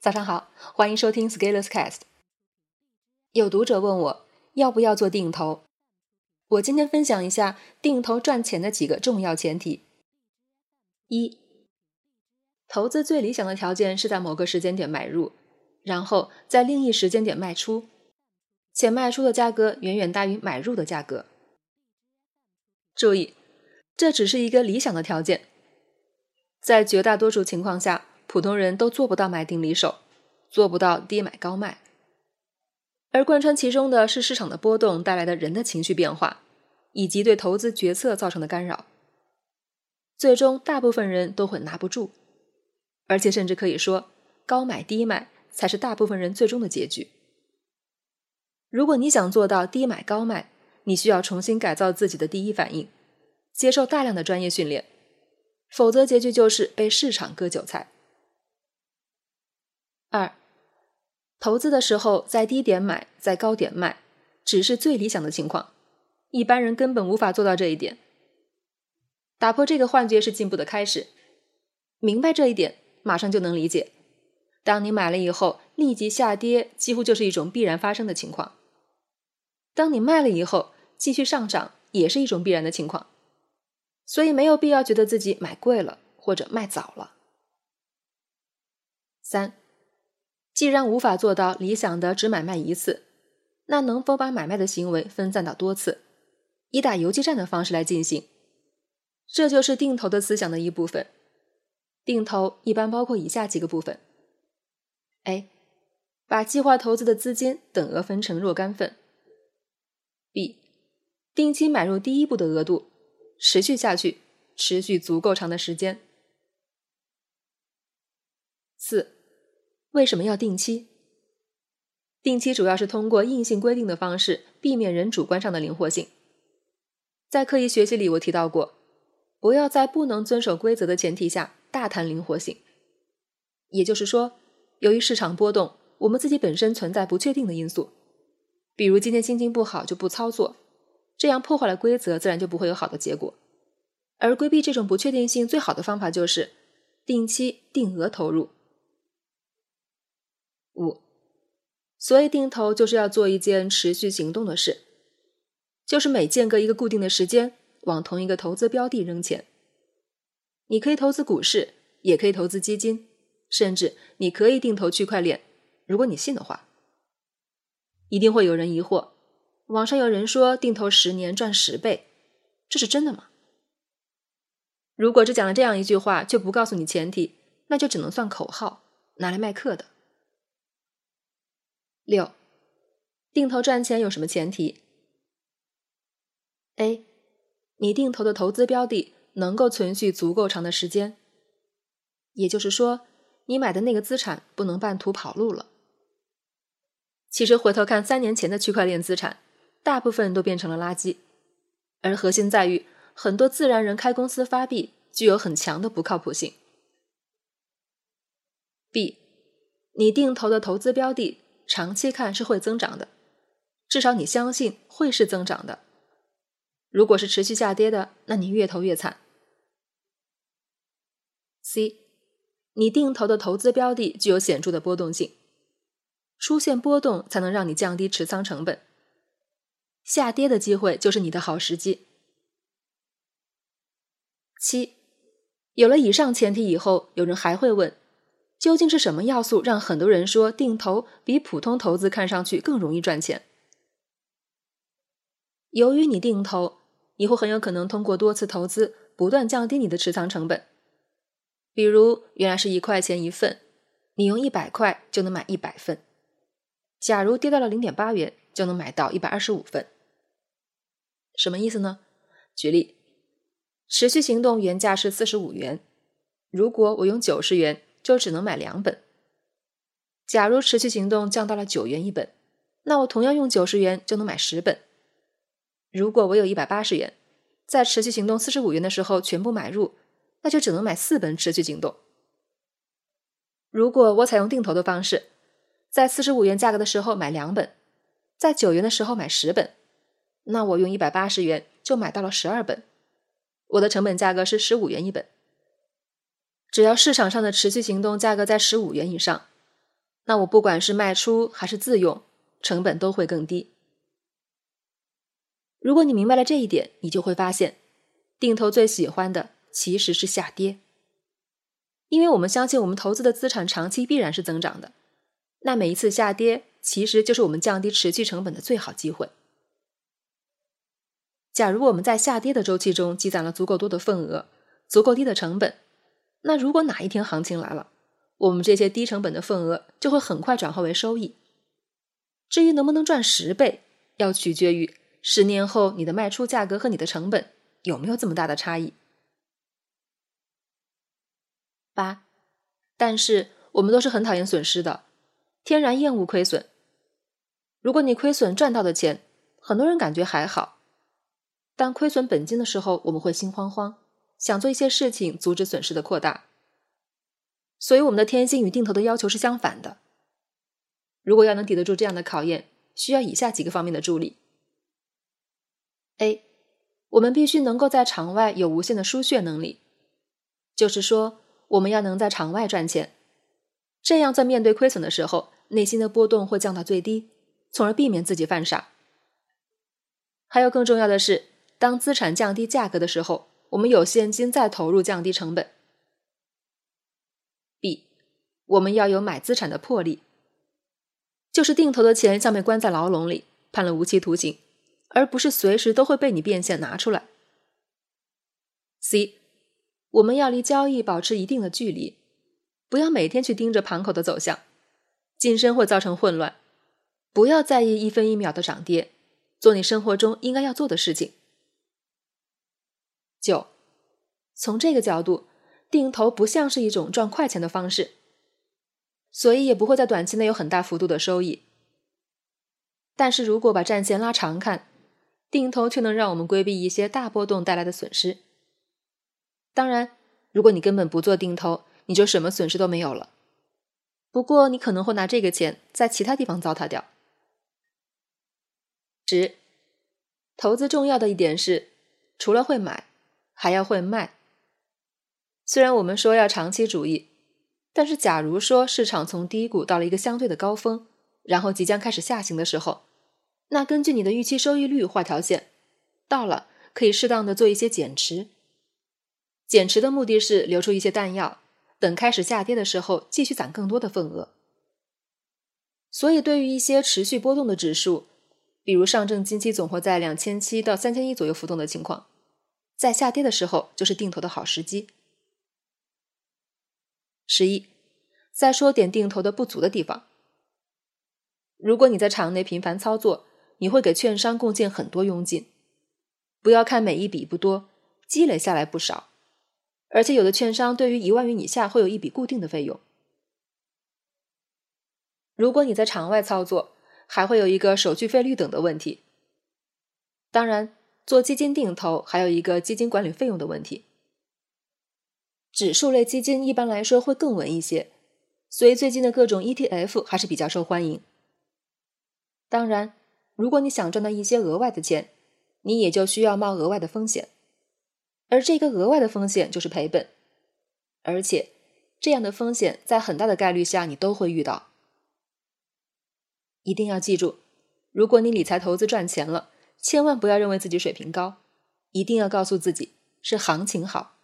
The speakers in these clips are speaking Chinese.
早上好，欢迎收听 Scalers Cast。有读者问我要不要做定投，我今天分享一下定投赚钱的几个重要前提。一、投资最理想的条件是在某个时间点买入，然后在另一时间点卖出，且卖出的价格远远大于买入的价格。注意，这只是一个理想的条件，在绝大多数情况下。普通人都做不到买定离手，做不到低买高卖，而贯穿其中的是市场的波动带来的人的情绪变化，以及对投资决策造成的干扰。最终，大部分人都会拿不住，而且甚至可以说，高买低卖才是大部分人最终的结局。如果你想做到低买高卖，你需要重新改造自己的第一反应，接受大量的专业训练，否则结局就是被市场割韭菜。二，投资的时候在低点买，在高点卖，只是最理想的情况，一般人根本无法做到这一点。打破这个幻觉是进步的开始，明白这一点，马上就能理解，当你买了以后立即下跌，几乎就是一种必然发生的情况；当你卖了以后继续上涨，也是一种必然的情况。所以没有必要觉得自己买贵了或者卖早了。三。既然无法做到理想的只买卖一次，那能否把买卖的行为分散到多次，以打游击战的方式来进行？这就是定投的思想的一部分。定投一般包括以下几个部分：A. 把计划投资的资金等额分成若干份；B. 定期买入第一步的额度，持续下去，持续足够长的时间。四。为什么要定期？定期主要是通过硬性规定的方式，避免人主观上的灵活性。在刻意学习里，我提到过，不要在不能遵守规则的前提下大谈灵活性。也就是说，由于市场波动，我们自己本身存在不确定的因素，比如今天心情不好就不操作，这样破坏了规则，自然就不会有好的结果。而规避这种不确定性最好的方法就是定期定额投入。五，所以定投就是要做一件持续行动的事，就是每间隔一个固定的时间，往同一个投资标的扔钱。你可以投资股市，也可以投资基金，甚至你可以定投区块链，如果你信的话。一定会有人疑惑，网上有人说定投十年赚十倍，这是真的吗？如果只讲了这样一句话，却不告诉你前提，那就只能算口号，拿来卖课的。六，定投赚钱有什么前提？A，你定投的投资标的能够存续足够长的时间，也就是说，你买的那个资产不能半途跑路了。其实回头看三年前的区块链资产，大部分都变成了垃圾，而核心在于很多自然人开公司发币具有很强的不靠谱性。B，你定投的投资标的。长期看是会增长的，至少你相信会是增长的。如果是持续下跌的，那你越投越惨。C，你定投的投资标的具有显著的波动性，出现波动才能让你降低持仓成本，下跌的机会就是你的好时机。七，有了以上前提以后，有人还会问。究竟是什么要素让很多人说定投比普通投资看上去更容易赚钱？由于你定投，以后很有可能通过多次投资不断降低你的持仓成本。比如原来是一块钱一份，你用一百块就能买一百份。假如跌到了零点八元，就能买到一百二十五份。什么意思呢？举例，持续行动原价是四十五元，如果我用九十元。就只能买两本。假如持续行动降到了九元一本，那我同样用九十元就能买十本。如果我有一百八十元，在持续行动四十五元的时候全部买入，那就只能买四本持续行动。如果我采用定投的方式，在四十五元价格的时候买两本，在九元的时候买十本，那我用一百八十元就买到了十二本，我的成本价格是十五元一本。只要市场上的持续行动价格在十五元以上，那我不管是卖出还是自用，成本都会更低。如果你明白了这一点，你就会发现，定投最喜欢的其实是下跌，因为我们相信我们投资的资产长期必然是增长的。那每一次下跌，其实就是我们降低持续成本的最好机会。假如我们在下跌的周期中积攒了足够多的份额，足够低的成本，那如果哪一天行情来了，我们这些低成本的份额就会很快转化为收益。至于能不能赚十倍，要取决于十年后你的卖出价格和你的成本有没有这么大的差异。八，但是我们都是很讨厌损失的，天然厌恶亏损。如果你亏损赚到的钱，很多人感觉还好。但亏损本金的时候，我们会心慌慌，想做一些事情阻止损失的扩大。所以，我们的天性与定投的要求是相反的。如果要能抵得住这样的考验，需要以下几个方面的助力：A，我们必须能够在场外有无限的输血能力，就是说，我们要能在场外赚钱，这样在面对亏损的时候，内心的波动会降到最低，从而避免自己犯傻。还有更重要的是。当资产降低价格的时候，我们有现金再投入降低成本。B，我们要有买资产的魄力，就是定投的钱像被关在牢笼里，判了无期徒刑，而不是随时都会被你变现拿出来。C，我们要离交易保持一定的距离，不要每天去盯着盘口的走向，近身会造成混乱。不要在意一分一秒的涨跌，做你生活中应该要做的事情。九，从这个角度，定投不像是一种赚快钱的方式，所以也不会在短期内有很大幅度的收益。但是如果把战线拉长看，定投却能让我们规避一些大波动带来的损失。当然，如果你根本不做定投，你就什么损失都没有了。不过你可能会拿这个钱在其他地方糟蹋掉。十，投资重要的一点是，除了会买。还要会卖。虽然我们说要长期主义，但是假如说市场从低谷到了一个相对的高峰，然后即将开始下行的时候，那根据你的预期收益率画条线，到了可以适当的做一些减持。减持的目的是留出一些弹药，等开始下跌的时候继续攒更多的份额。所以，对于一些持续波动的指数，比如上证近期总会在两千七到三千一左右浮动的情况。在下跌的时候，就是定投的好时机。十一，再说点定投的不足的地方。如果你在场内频繁操作，你会给券商贡献很多佣金。不要看每一笔不多，积累下来不少。而且有的券商对于一万元以下会有一笔固定的费用。如果你在场外操作，还会有一个手续费率等的问题。当然。做基金定投还有一个基金管理费用的问题。指数类基金一般来说会更稳一些，所以最近的各种 ETF 还是比较受欢迎。当然，如果你想赚到一些额外的钱，你也就需要冒额外的风险，而这个额外的风险就是赔本，而且这样的风险在很大的概率下你都会遇到。一定要记住，如果你理财投资赚钱了。千万不要认为自己水平高，一定要告诉自己是行情好。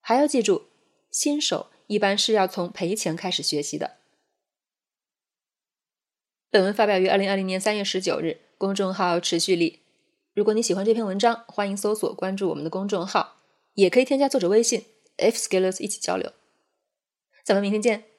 还要记住，新手一般是要从赔钱开始学习的。本文发表于二零二零年三月十九日，公众号持续力。如果你喜欢这篇文章，欢迎搜索关注我们的公众号，也可以添加作者微信 f scalers 一起交流。咱们明天见。